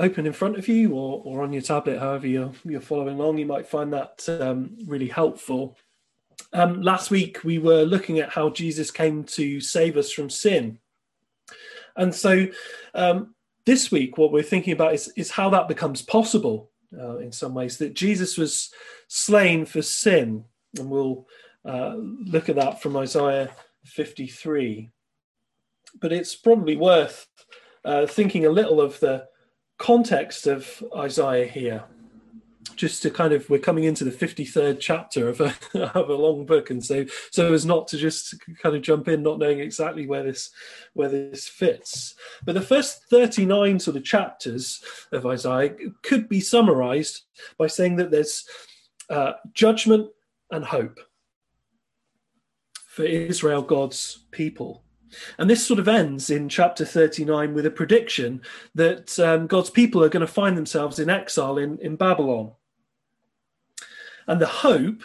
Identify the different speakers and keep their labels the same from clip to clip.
Speaker 1: open in front of you or, or on your tablet, however you're, you're following along, you might find that um, really helpful. Um, last week, we were looking at how Jesus came to save us from sin. And so um, this week, what we're thinking about is, is how that becomes possible uh, in some ways, that Jesus was slain for sin. And we'll uh, look at that from Isaiah 53. But it's probably worth uh, thinking a little of the context of Isaiah here just to kind of we're coming into the 53rd chapter of a, of a long book and so so as not to just kind of jump in not knowing exactly where this where this fits. But the first 39 sort of chapters of isaiah could be summarized by saying that there's uh, judgment and hope for israel god's people and this sort of ends in chapter 39 with a prediction that um, God's people are going to find themselves in exile in, in Babylon. And the hope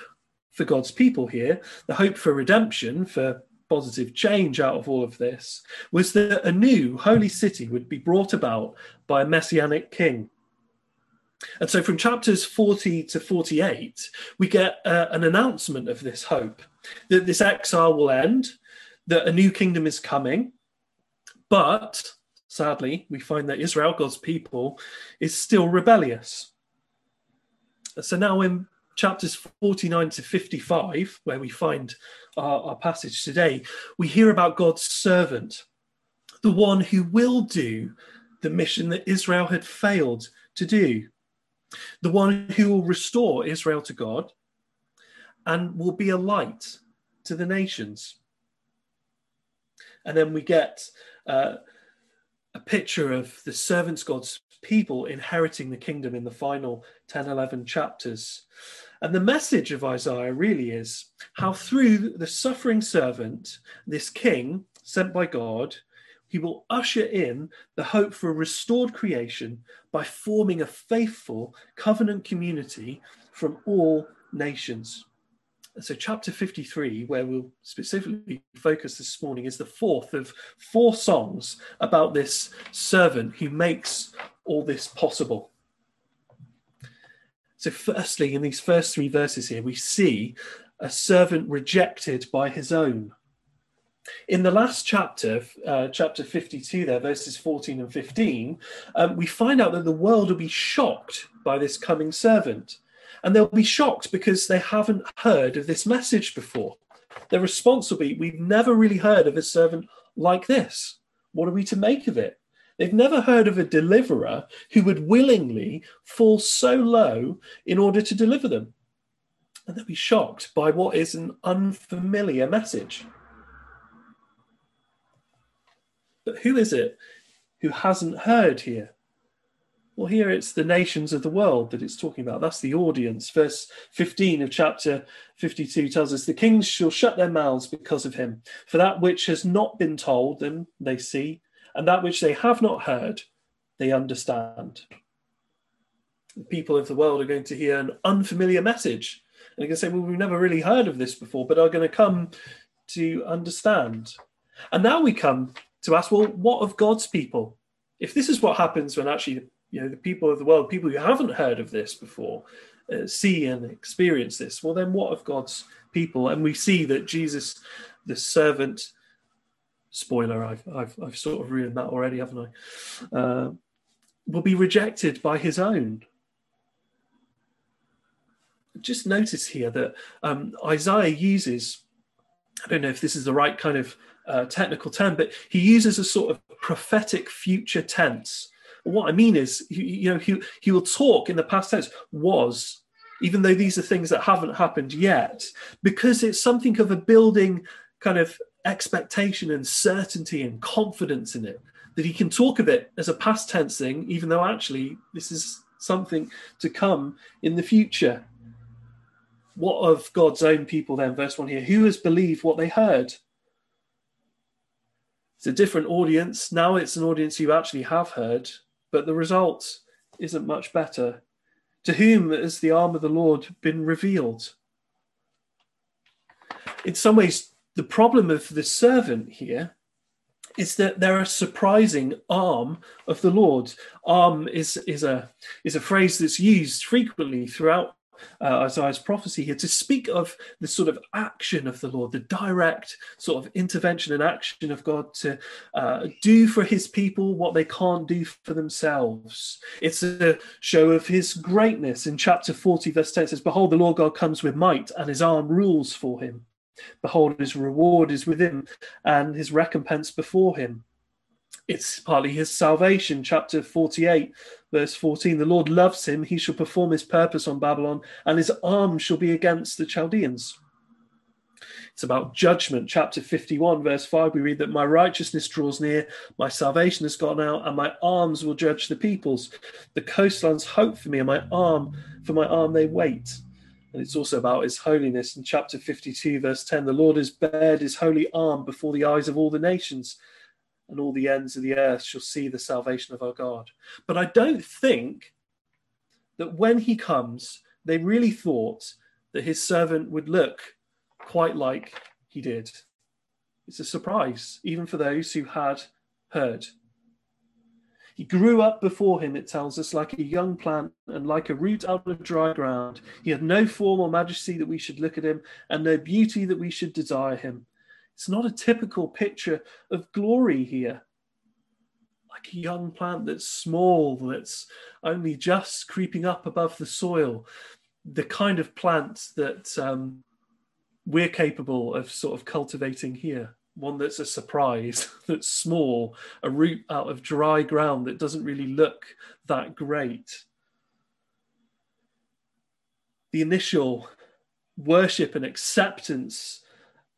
Speaker 1: for God's people here, the hope for redemption, for positive change out of all of this, was that a new holy city would be brought about by a messianic king. And so from chapters 40 to 48, we get uh, an announcement of this hope that this exile will end, that a new kingdom is coming. But sadly, we find that Israel, God's people, is still rebellious. So now in chapters 49 to 55, where we find our, our, passage today, we hear about God's servant, the one who will do the mission that Israel had failed to do, the one who will restore Israel to God and will be a light to the nations. And then we get uh, a picture of the servants God's people inheriting the kingdom in the final 10 11 chapters and the message of Isaiah really is how through the suffering servant, this king sent by God, he will usher in the hope for a restored creation by forming a faithful covenant community from all nations. So, chapter 53, where we'll specifically focus this morning, is the fourth of four songs about this servant who makes all this possible. So, firstly, in these first three verses here, we see a servant rejected by his own. In the last chapter, uh, chapter 52, there, verses 14 and 15, um, we find out that the world will be shocked by this coming servant. And they'll be shocked because they haven't heard of this message before. Their response will be, We've never really heard of a servant like this. What are we to make of it? They've never heard of a deliverer who would willingly fall so low in order to deliver them. And they'll be shocked by what is an unfamiliar message. But who is it who hasn't heard here? Well, here it's the nations of the world that it's talking about. That's the audience. Verse 15 of chapter 52 tells us the kings shall shut their mouths because of him. For that which has not been told them, they see, and that which they have not heard, they understand. The people of the world are going to hear an unfamiliar message. And going to say, Well, we've never really heard of this before, but are going to come to understand. And now we come to ask, Well, what of God's people? If this is what happens when actually, you know, the people of the world, people who haven't heard of this before, uh, see and experience this, well, then what of God's people? And we see that Jesus, the servant, spoiler, I've, I've, I've sort of ruined that already, haven't I? Uh, will be rejected by his own. Just notice here that um, Isaiah uses, I don't know if this is the right kind of uh, technical term, but he uses a sort of prophetic future tense. What I mean is, you know, he, he will talk in the past tense, was, even though these are things that haven't happened yet, because it's something of a building kind of expectation and certainty and confidence in it that he can talk of it as a past tense thing, even though actually this is something to come in the future. What of God's own people then? Verse 1 here. Who has believed what they heard? It's a different audience. Now it's an audience you actually have heard, but the result isn't much better. To whom has the arm of the Lord been revealed? In some ways, the problem of the servant here is that they're a surprising arm of the Lord. Arm is is a is a phrase that's used frequently throughout uh, Isaiah's prophecy here to speak of the sort of action of the Lord, the direct sort of intervention and action of God to uh, do for his people what they can't do for themselves. It's a show of his greatness. In chapter 40, verse 10, it says, Behold, the Lord God comes with might, and his arm rules for him. Behold, his reward is with him, and his recompense before him. It's partly his salvation. Chapter 48, verse 14 The Lord loves him, he shall perform his purpose on Babylon, and his arm shall be against the Chaldeans. It's about judgment. Chapter 51, verse 5, we read that my righteousness draws near, my salvation has gone out, and my arms will judge the peoples. The coastlands hope for me, and my arm, for my arm they wait. And it's also about his holiness. In chapter 52, verse 10, the Lord has bared his holy arm before the eyes of all the nations, and all the ends of the earth shall see the salvation of our God. But I don't think that when he comes, they really thought that his servant would look quite like he did. It's a surprise, even for those who had heard. He grew up before him, it tells us, like a young plant and like a root out of dry ground. He had no form or majesty that we should look at him, and no beauty that we should desire him. It's not a typical picture of glory here. Like a young plant that's small, that's only just creeping up above the soil. The kind of plant that um, we're capable of sort of cultivating here one that's a surprise, that's small, a root out of dry ground that doesn't really look that great. The initial worship and acceptance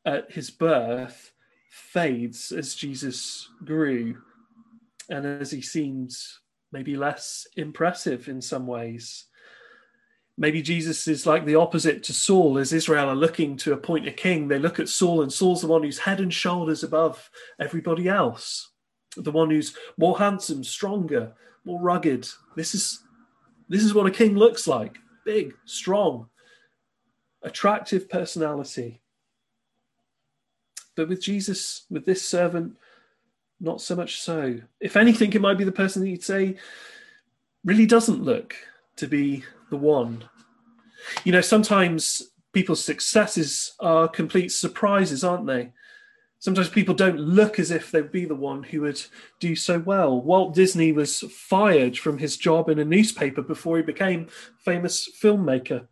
Speaker 1: at his birth fades as Jesus grew and as he seems maybe less impressive in some ways. Maybe Jesus is like the opposite to Saul. As Israel are looking to appoint a king, they look at Saul, and Saul's the one who's head and shoulders above everybody else, the one who's more handsome, stronger, more rugged. This is this is what a king looks like: big, strong, attractive personality. But with Jesus, with this servant, not so much so. If anything, it might be the person that you'd say really doesn't look to be the one. You know, sometimes people's successes are complete surprises, aren't they? Sometimes people don't look as if they'd be the one who would do so well. Walt Disney was fired from his job in a newspaper before he became famous filmmaker.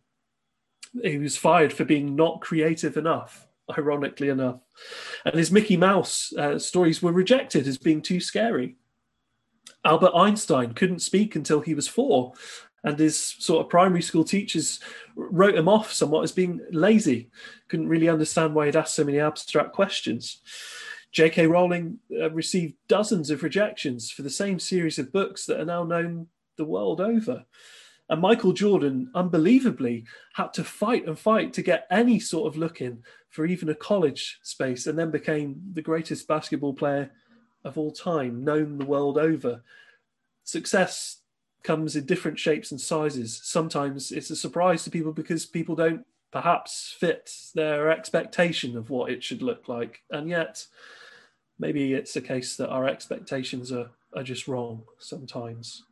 Speaker 1: He was fired for being not creative enough, ironically enough. And his Mickey Mouse uh, stories were rejected as being too scary. Albert Einstein couldn't speak until he was four and his sort of primary school teachers wrote him off somewhat as being lazy. Couldn't really understand why he'd asked so many abstract questions. J.K. Rowling uh, received dozens of rejections for the same series of books that are now known the world over. And Michael Jordan, unbelievably, had to fight and fight to get any sort of look in for even a college space, and then became the greatest basketball player of all time, known the world over. Success comes in different shapes and sizes. Sometimes it's a surprise to people because people don't perhaps fit their expectation of what it should look like. And yet, maybe it's a case that our expectations are, are just wrong sometimes.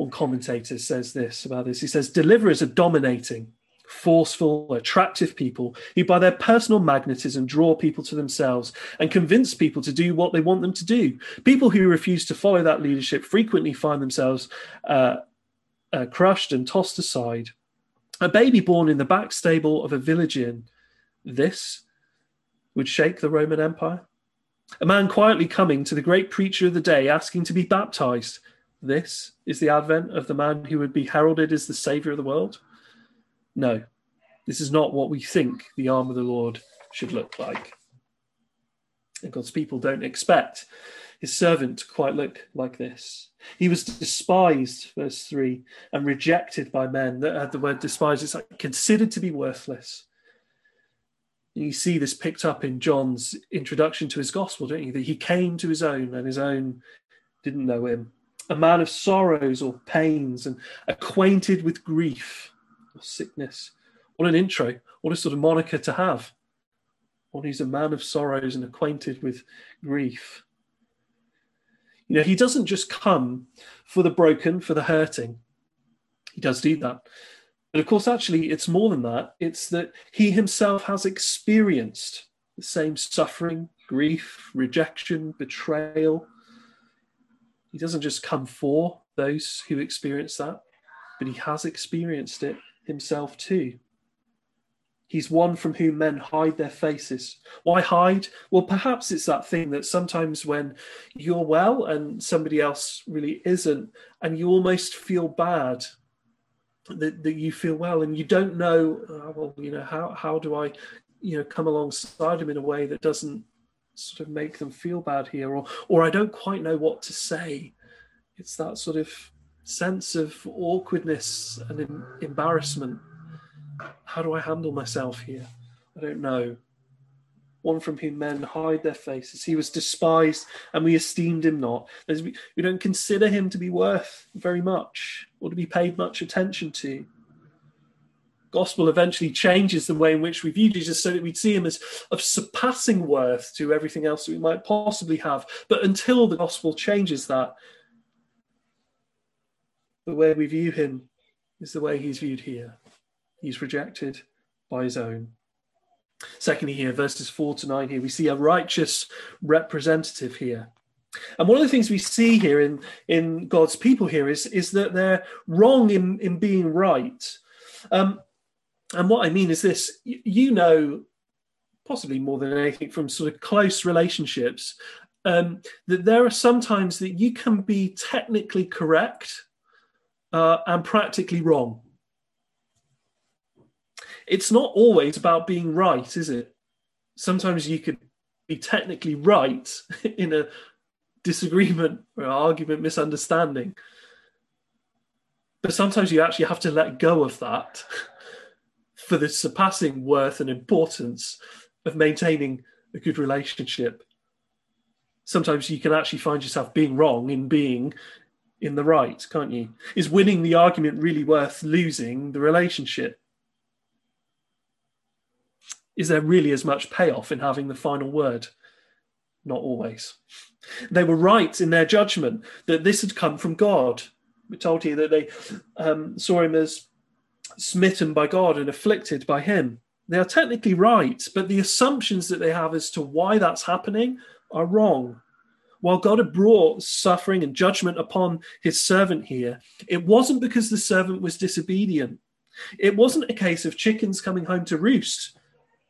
Speaker 1: One commentator says this about this. He says, Deliverers are dominating forceful, attractive people who, by their personal magnetism, draw people to themselves and convince people to do what they want them to do. People who refuse to follow that leadership frequently find themselves uh, uh, crushed and tossed aside. A baby born in the back stable of a village inn, this would shake the Roman Empire. A man quietly coming to the great preacher of the day asking to be baptized. This is the advent of the man who would be heralded as the savior of the world. No, this is not what we think the arm of the Lord should look like. And God's people don't expect his servant to quite look like this. He was despised, verse 3, and rejected by men. That had the word despised, it's like considered to be worthless. And you see this picked up in John's introduction to his gospel, don't you? That he came to his own and his own didn't know him. A man of sorrows or pains and acquainted with grief or sickness. What an intro. What a sort of moniker to have. one who's a man of sorrows and acquainted with grief. You know, he doesn't just come for the broken, for the hurting. He does do that. But of course, actually, it's more than that. It's that he himself has experienced the same suffering, grief, rejection, betrayal. He doesn't just come for those who experience that, but he has experienced it himself too. He's one from whom men hide their faces. Why hide? Well, perhaps it's that thing that sometimes when you're well and somebody else really isn't, and you almost feel bad that, that you feel well and you don't know, oh, well, you know, how, how do I, you know, come alongside them in a way that doesn't sort of make them feel bad here or, or I don't quite know what to say. It's that sort of sense of awkwardness and em- embarrassment how do I handle myself here? I don't know. One from whom men hide their faces. He was despised, and we esteemed him not. We don't consider him to be worth very much or to be paid much attention to. Gospel eventually changes the way in which we view Jesus so that we see him as of surpassing worth to everything else that we might possibly have. But until the gospel changes that, the way we view him is the way he's viewed here. He's rejected by his own. Secondly, here, verses 4 to 9, here, we see a righteous representative here. And one of the things we see here in, in God's people here is, is that they're wrong in, in being right. Um, and what I mean is this you know, possibly more than anything from sort of close relationships, um, that there are sometimes that you can be technically correct uh, and practically wrong it's not always about being right, is it? Sometimes you could be technically right in a disagreement or argument, misunderstanding. But sometimes you actually have to let go of that for the surpassing worth and importance of maintaining a good relationship. Sometimes you can actually find yourself being wrong in being in the right, can't you? Is winning the argument really worth losing the relationship? is there really as much payoff in having the final word? Not always. They were right in their judgment that this had come from God. We told you that they um, saw him as smitten by God and afflicted by him. They are technically right, but the assumptions that they have as to why that's happening are wrong. While God had brought suffering and judgment upon his servant here, it wasn't because the servant was disobedient. It wasn't a case of chickens coming home to roost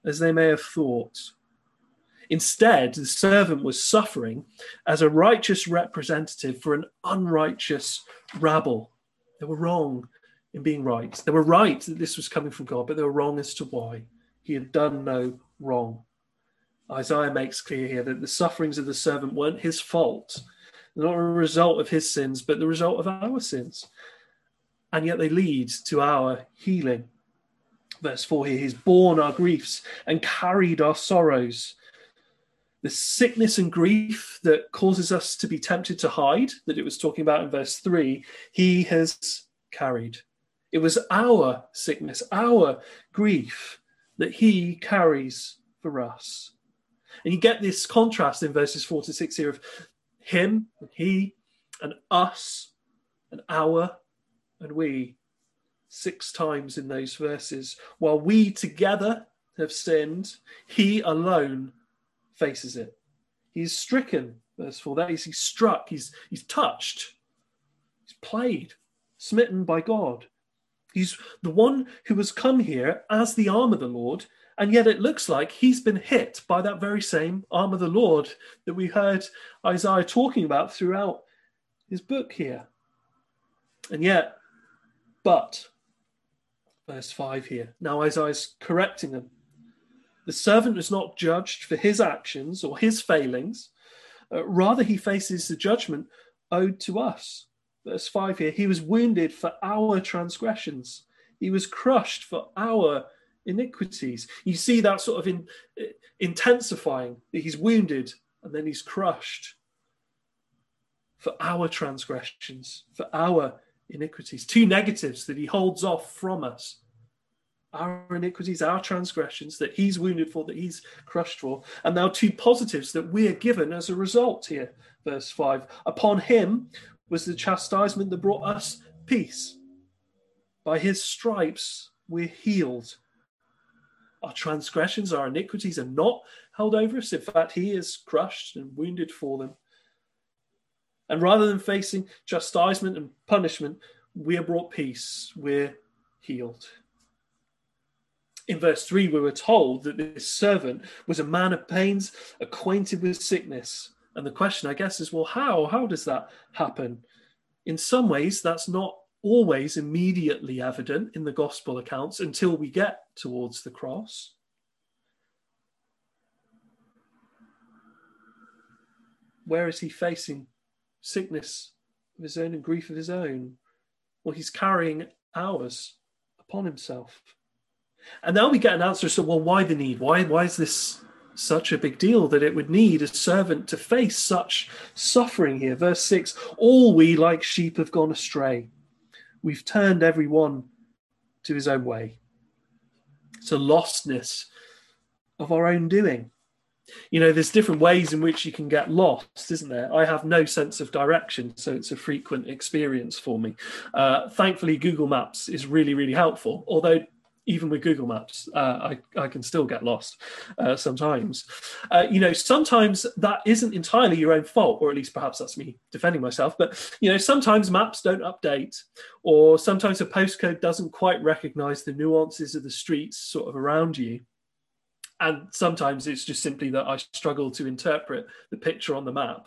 Speaker 1: as they may have thought. Instead, the servant was suffering as a righteous representative for an unrighteous rabble. They were wrong in being right. They were right that this was coming from God, but they were wrong as to why. He had done no wrong. Isaiah makes clear here that the sufferings of the servant weren't his fault, not a result of his sins, but the result of our sins. And yet they lead to our healing verse 4 here, he's borne our griefs and carried our sorrows. The sickness and grief that causes us to be tempted to hide, that it was talking about in verse 3, he has carried. It was our sickness, our grief that he carries for us. And you get this contrast in verses 4 to 6 here of him, and he, and us, and our, and we six times in those verses. While we together have sinned, he alone faces it. He's stricken, verse 4. That is, he's struck, he's, he's touched, he's played, smitten by God. He's the one who has come here as the arm of the Lord, and yet it looks like he's been hit by that very same arm of the Lord that we heard Isaiah talking about throughout his book here. And yet, but verse 5 here. Now Isaiah's correcting them. The servant is not judged for his actions or his failings, uh, rather, he faces the judgment owed to us. Verse 5 here He was wounded for our transgressions, he was crushed for our iniquities. You see that sort of in, uh, intensifying that he's wounded and then he's crushed for our transgressions, for our iniquities. Two negatives that he holds off from us. our iniquities, our transgressions that he's wounded for, that he's crushed for. And now two positives that we are given as a result here. Verse 5 Upon him was the chastisement that brought us peace. By his stripes we're healed. Our transgressions, our iniquities are not held over us. In fact, he is crushed and wounded for them. And rather than facing chastisement and punishment, we are brought peace. We're healed in verse 3, we were told that this servant was a man of pains, acquainted with sickness. And the question, I guess, is well, how? How does that happen? In some ways, that's not always immediately evident in the gospel accounts until we get towards the cross. Where is he facing sickness of his own and grief of his own? Well, he's carrying ours upon himself. And now we get an answer. So, well, why the need? Why, why is this such a big deal that it would need a servant to face such suffering here? Verse 6 All we like sheep have gone astray. We've turned every one to his own way. It's a lostness of our own doing. You know, there's different ways in which you can get lost, isn't there? I have no sense of direction, so it's a frequent experience for me. Uh, thankfully, Google Maps is really, really helpful. Although even with Google Maps, uh, I, I can still get lost uh, sometimes. Uh, you know, sometimes that isn't entirely your own fault, or at least perhaps that's me defending myself. But, you know, sometimes maps don't update, or sometimes a postcode doesn't quite recognize the nuances of the streets sort of around you. And sometimes it's just simply that I struggle to interpret the picture on the map.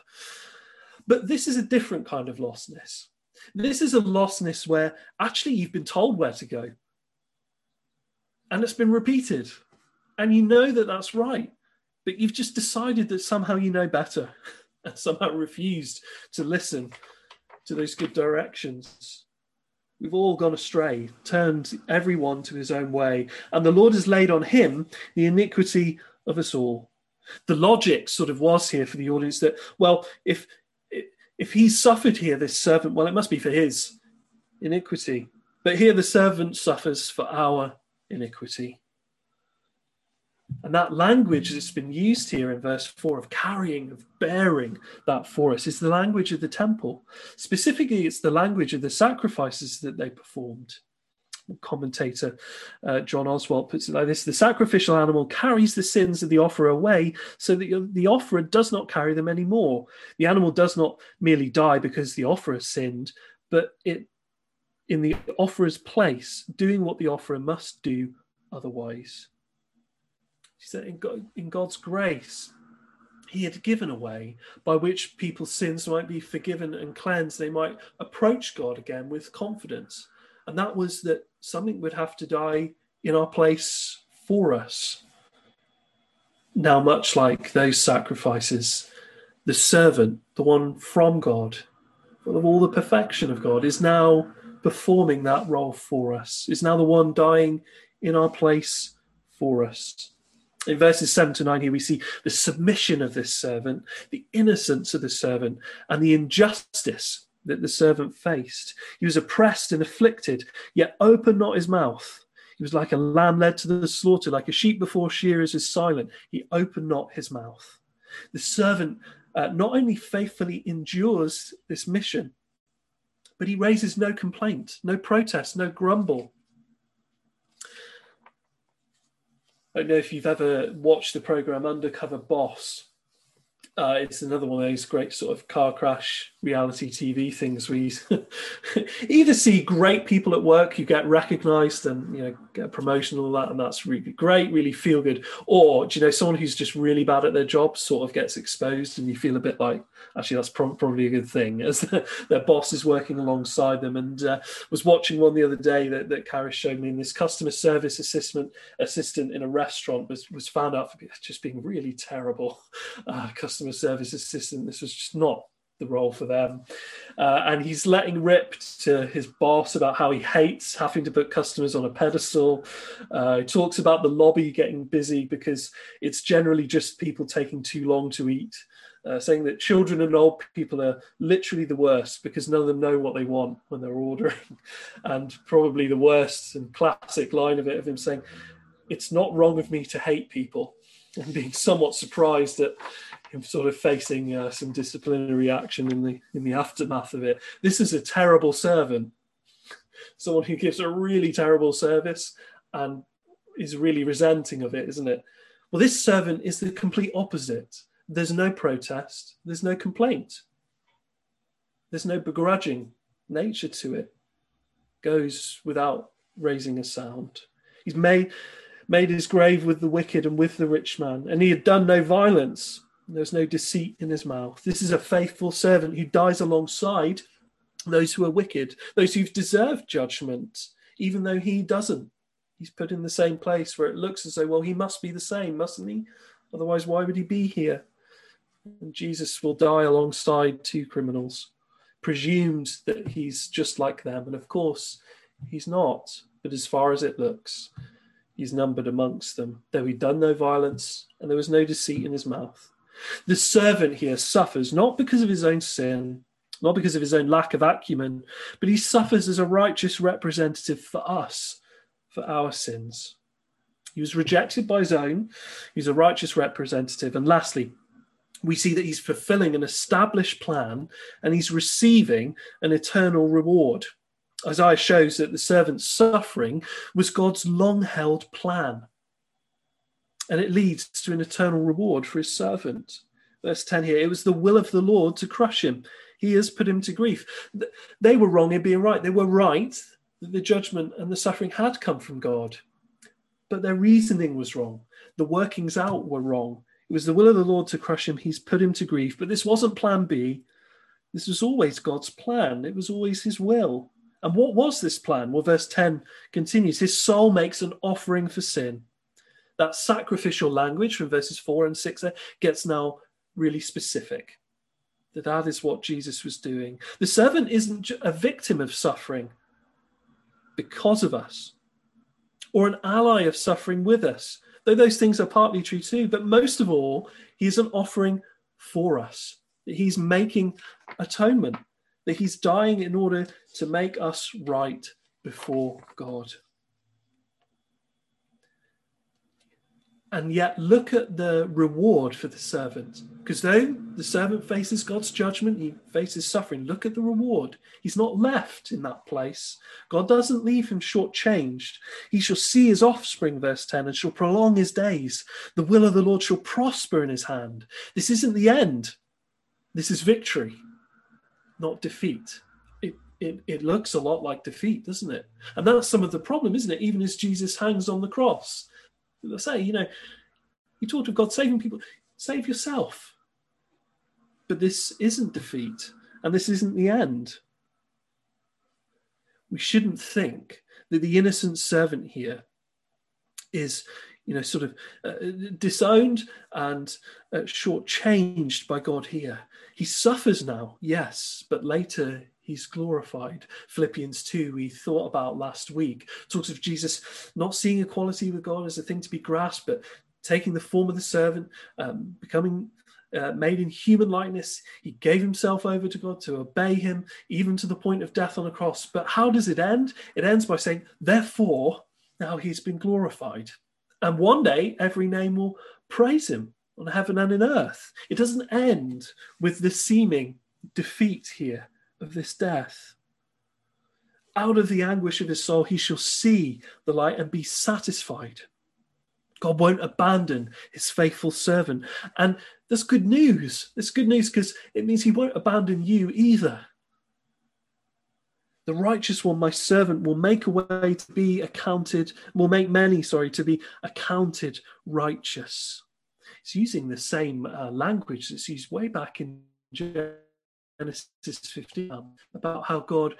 Speaker 1: But this is a different kind of lostness. This is a lostness where actually you've been told where to go and it's been repeated. And you know that that's right but you've just decided that somehow you know better and somehow refused to listen to those good directions. We've all gone astray turned everyone to his own way and the lord has laid on him the iniquity of us all. The logic sort of was here for the audience that well if if he suffered here this servant well it must be for his iniquity. But here the servant suffers for our iniquity. And that language that's been used here in verse 4 of carrying, of bearing that for us, is the language of the temple. Specifically, it's the language of the sacrifices that they performed. Commentator uh, John Oswalt puts it like this The sacrificial animal carries the sins of the offerer away so that the offerer does not carry them anymore. The animal does not merely die because the offerer sinned, but it in the offerer's place, doing what the offerer must do otherwise. She said, in, God, in God's grace, He had given a way by which people's sins might be forgiven and cleansed. They might approach God again with confidence. And that was that something would have to die in our place for us. Now, much like those sacrifices, the servant, the one from God, full of all the perfection of God, is now performing that role for us, is now the one dying in our place for us. In verses 7 to 9, here we see the submission of this servant, the innocence of the servant, and the injustice that the servant faced. He was oppressed and afflicted, yet opened not his mouth. He was like a lamb led to the slaughter, like a sheep before shearers is silent. He opened not his mouth. The servant uh, not only faithfully endures this mission, but he raises no complaint, no protest, no grumble. I don't know if you've ever watched the program Undercover Boss. Uh, it's another one of those great sort of car crash reality TV things where you either see great people at work you get recognised and you know get a promotion and all that, and that's really great, really feel good, or do you know someone who's just really bad at their job sort of gets exposed, and you feel a bit like actually that's pro- probably a good thing as their boss is working alongside them. And uh, was watching one the other day that that Karis showed me, and this customer service assistant assistant in a restaurant was was found out for just being really terrible uh, customer service assistant. This was just not the role for them. Uh, and he's letting rip to his boss about how he hates having to put customers on a pedestal. Uh, he talks about the lobby getting busy because it's generally just people taking too long to eat. uh, saying that children and old people are literally the worst because none of them know what they want when they're ordering. And probably the worst and classic line of it of him saying, It's not wrong of me to hate people, and being somewhat surprised at him sort of facing uh, some disciplinary action in the in the aftermath of it. This is a terrible servant, someone who gives a really terrible service and is really resenting of it, isn't it? Well, this servant is the complete opposite. There's no protest, there's no complaint, there's no begrudging nature to it. Goes without raising a sound. He's made made his grave with the wicked and with the rich man, and he had done no violence. There's no deceit in his mouth. This is a faithful servant who dies alongside those who are wicked, those who've deserved judgment, even though he doesn't. He's put in the same place where it looks as though, well, he must be the same, mustn't he? Otherwise, why would he be here? And Jesus will die alongside two criminals, presumed that he's just like them. And of course, he's not. But as far as it looks, he's numbered amongst them, though he'd done no violence and there was no deceit in his mouth. The servant here suffers not because of his own sin, not because of his own lack of acumen, but he suffers as a righteous representative for us, for our sins. He was rejected by his own, he's a righteous representative. And lastly, we see that he's fulfilling an established plan and he's receiving an eternal reward. Isaiah shows that the servant's suffering was God's long held plan and it leads to an eternal reward for his servant. Verse 10 here it was the will of the Lord to crush him. He has put him to grief. They were wrong in being right. They were right that the judgment and the suffering had come from God, but their reasoning was wrong. The workings out were wrong. It was the will of the Lord to crush him. He's put him to grief. But this wasn't plan B. This was always God's plan, it was always his will. And what was this plan? Well, verse 10 continues His soul makes an offering for sin that sacrificial language from verses 4 and 6 there gets now really specific. That that is what Jesus was doing. The servant isn't a victim of suffering because of us or an ally of suffering with us, though those things are partly true too. But most of all, he's an offering for us, that he's making atonement, that he's dying in order to make us right before God. And yet look at the reward for the servant. Because though the servant faces God's judgment, he faces suffering. Look at the reward. He's not left in that place. God doesn't leave him shortchanged. He shall see his offspring, verse 10, and shall prolong his days. The will of the Lord shall prosper in his hand. This isn't the end. This is victory, not defeat. It, it, it looks a lot like defeat, doesn't it? And that's some of the problem, isn't it? Even as Jesus hangs on the cross I say, you know, you talked of God saving people, save yourself. But this isn't defeat, and this isn't the end. We shouldn't think that the innocent servant here is, you know, sort of uh, disowned and uh, shortchanged by God here. He suffers now, yes, but later he's glorified. Philippians 2, we thought about last week, talks of Jesus not seeing equality with God as a thing to be grasped, but taking the form of the servant, um, becoming uh, made in human likeness. He gave himself over to God to obey him, even to the point of death on a cross. But how does it end? It ends by saying, therefore, now he's been glorified. And one day, every name will praise him on heaven and in earth. It doesn't end with the seeming defeat here of this death. Out of the anguish of his soul, he shall see the light and be satisfied. God won't abandon his faithful servant. And that's good news. It's good news because it means he won't abandon you either. The righteous one, my servant, will make a way to be accounted, will make many, sorry, to be accounted righteous. It's using the same uh, language that's used way back in Genesis 15 about how God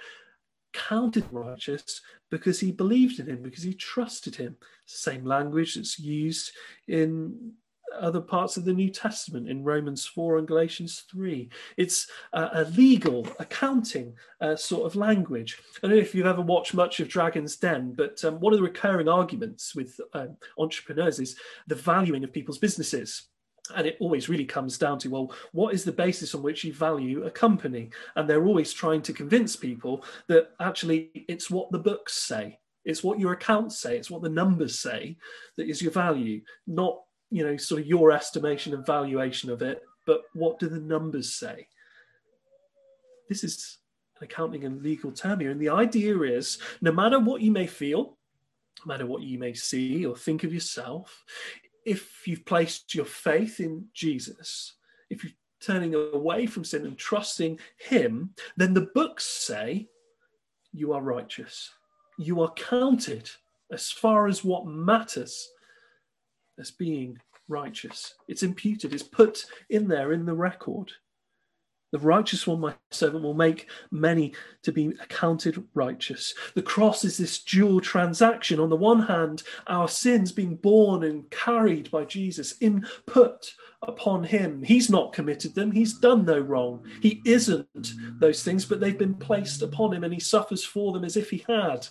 Speaker 1: counted righteous because he believed in him, because he trusted him. Same language that's used in other parts of the New Testament in Romans 4 and Galatians 3. It's a, a legal, accounting uh, sort of language. I don't know if you've ever watched much of Dragon's Den, but um, one of the recurring arguments with um, entrepreneurs is the valuing of people's businesses and it always really comes down to well what is the basis on which you value a company? And they're always trying to convince people that actually it's what the books say. It's what your accounts say. It's what the numbers say that is your value not you know sort of your estimation and valuation of it but what do the numbers say? This is an accounting and legal term here. And the idea is no matter what you may feel no matter what you may see or think of yourself if you've placed your faith in Jesus, if you're turning away from sin and trusting Him, then the books say you are righteous. You are counted as far as what matters as being righteous. It's imputed, it's put in there in the record. The righteous one, my servant, will make many to be accounted righteous. The cross is this dual transaction. On the one hand, our sins being borne and carried by Jesus, input upon him. He's not committed them, he's done no wrong. He isn't those things, but they've been placed upon him and he suffers for them as if he had.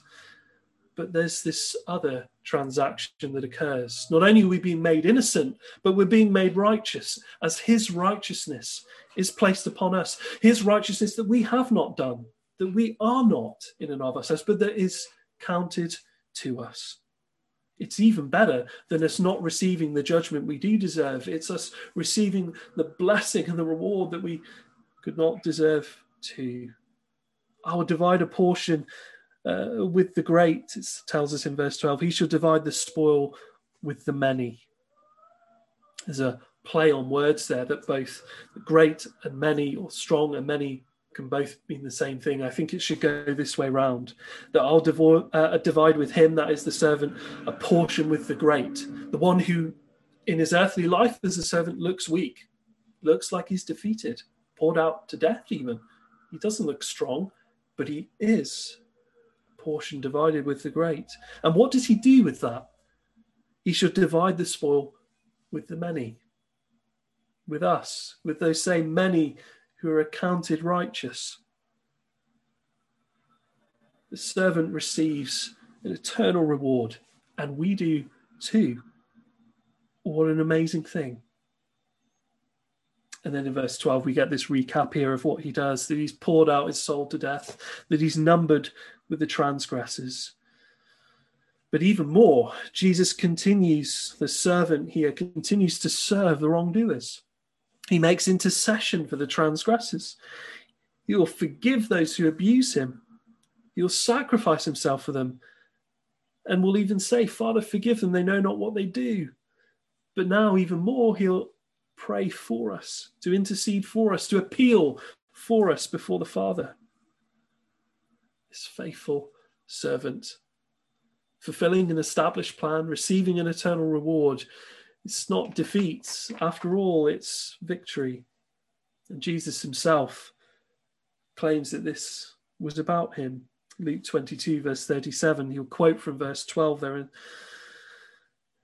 Speaker 1: But there's this other transaction that occurs. Not only are we being made innocent, but we're being made righteous as his righteousness is placed upon us. His righteousness that we have not done, that we are not in and of ourselves, but that is counted to us. It's even better than us not receiving the judgment we do deserve. It's us receiving the blessing and the reward that we could not deserve to. I will divide a portion uh, with the great, it tells us in verse 12. He shall divide the spoil with the many. There's a play on words there that both great and many or strong and many can both mean the same thing. I think it should go this way round that I'll uh, divide with him, that is the servant, a portion with the great, the one who in his earthly life as a servant looks weak, looks like he's defeated, poured out to death even. He doesn't look strong, but he is portion divided with the great. And what does he do with that? He should divide the spoil with the many with us, with those same many who are accounted righteous. The servant receives an eternal reward, and we do too. What an amazing thing. And then in verse 12, we get this recap here of what he does that he's poured out his soul to death, that he's numbered with the transgressors. But even more, Jesus continues, the servant here continues to serve the wrongdoers. He makes intercession for the transgressors. He will forgive those who abuse him. He'll sacrifice himself for them and will even say, Father, forgive them. They know not what they do. But now, even more, he'll pray for us, to intercede for us, to appeal for us before the Father. This faithful servant, fulfilling an established plan, receiving an eternal reward, it's not defeat. After all, it's victory. And Jesus himself claims that this was about him. Luke 22, verse 37, he'll quote from verse 12 there, and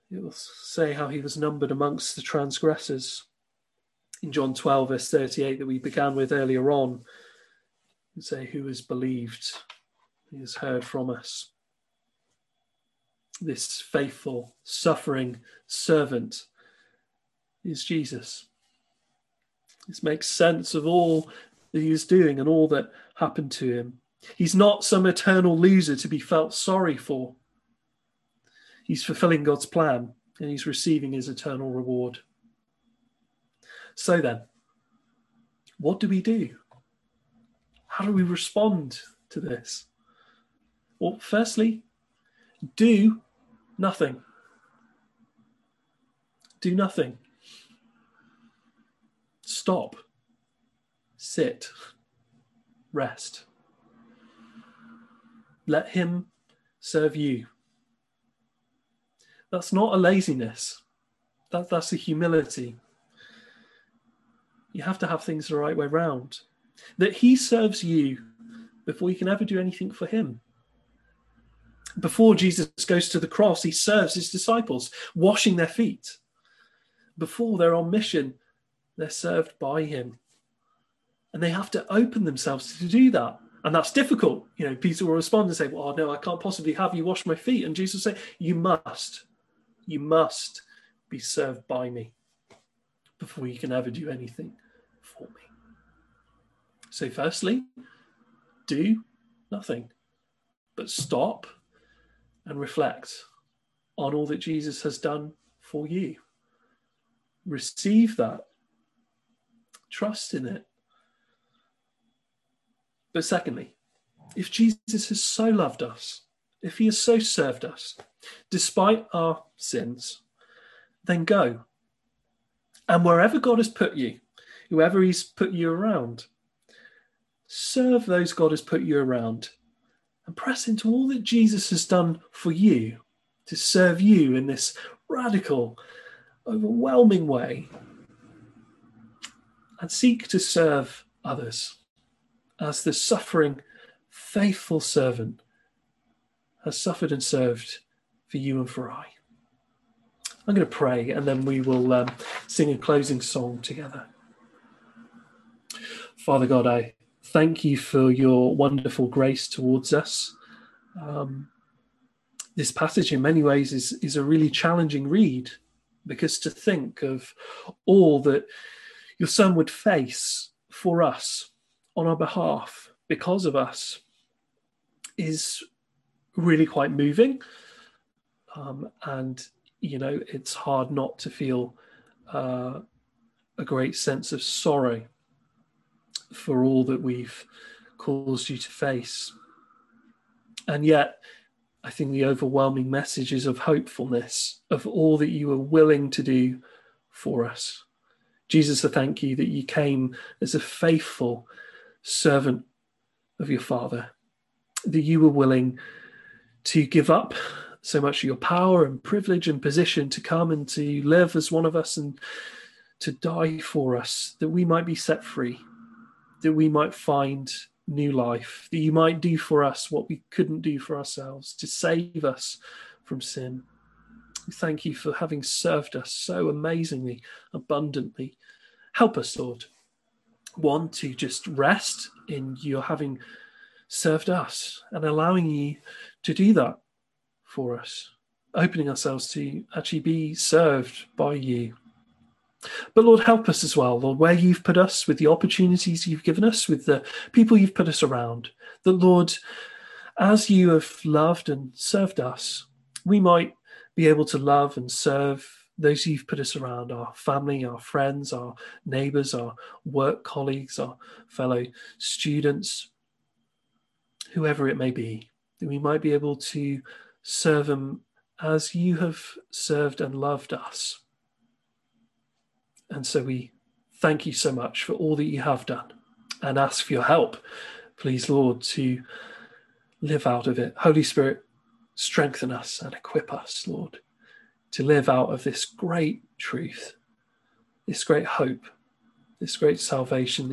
Speaker 1: he'll say how he was numbered amongst the transgressors. In John 12, verse 38, that we began with earlier on, and say, Who has believed? He has heard from us this faithful, suffering servant is Jesus. This makes sense of all that he is doing and all that happened to him. He's not some eternal loser to be felt sorry for. He's fulfilling God's plan and he's receiving his eternal reward. So then, what do we do? How do we respond to this? Well, firstly, do Nothing. Do nothing. Stop. Sit. Rest. Let Him serve you. That's not a laziness. That, that's a humility. You have to have things the right way round. That He serves you before you can ever do anything for Him before Jesus goes to the cross, he serves his disciples, washing their feet. Before they're on mission, they're served by him. And they have to open themselves to do that. And that's difficult. You know, Peter will respond and say, Well, no, I can't possibly have you wash my feet. And Jesus will say, You must. You must be served by me. before you can ever do anything for me. So, firstly, do nothing, but stop and reflect on all that Jesus has done for you. Receive that, trust in it. But secondly, if Jesus has so loved us, if he has so served us, despite our sins, then go. And wherever God has put you, whoever he's put you around, serve those God has put you around and press into all that Jesus has done for you to serve you in this radical, overwhelming way. And seek to serve others as the suffering, faithful servant has suffered and served for you and for I. I'm going to pray and then we will um, sing a closing song together. Father God, I thank you for your wonderful grace towards us. Um, this passage, in many ways, is, is a really challenging read because to think of all that your son would face for us on our behalf because of us is really quite moving. Um, and, you know, it's hard not to feel uh, a great sense of sorrow for all that we've caused you to face. And yet, I think the overwhelming message is of hopefulness, of all that you are willing to do for us. Jesus, I thank you that you came as a faithful servant of your Father, that you were willing to give up so much of your power and privilege and position to come and to live as one of us and to die for us, that we might be set free, that we might find new life, that you might do for us what we couldn't do for ourselves, to save us from sin. Thank you for having served us so amazingly, abundantly. Help us, Lord. One, to just rest in your having served us and allowing you to do that for us, opening ourselves to actually be served by you. But Lord, help us as well, Lord, where you've put us, with the opportunities you've given us, with the people you've put us around, that Lord, as you have loved and served us, we might be able to love and serve those you've put us around our family, our friends, our neighbors, our work colleagues, our fellow students, whoever it may be that we might be able to serve them as you have served and loved us. And so we thank you so much for all that you have done and ask for your help, please, Lord, to live out of it. Holy Spirit, strengthen us and equip us, Lord, to live out of this great truth, this great hope, this great salvation that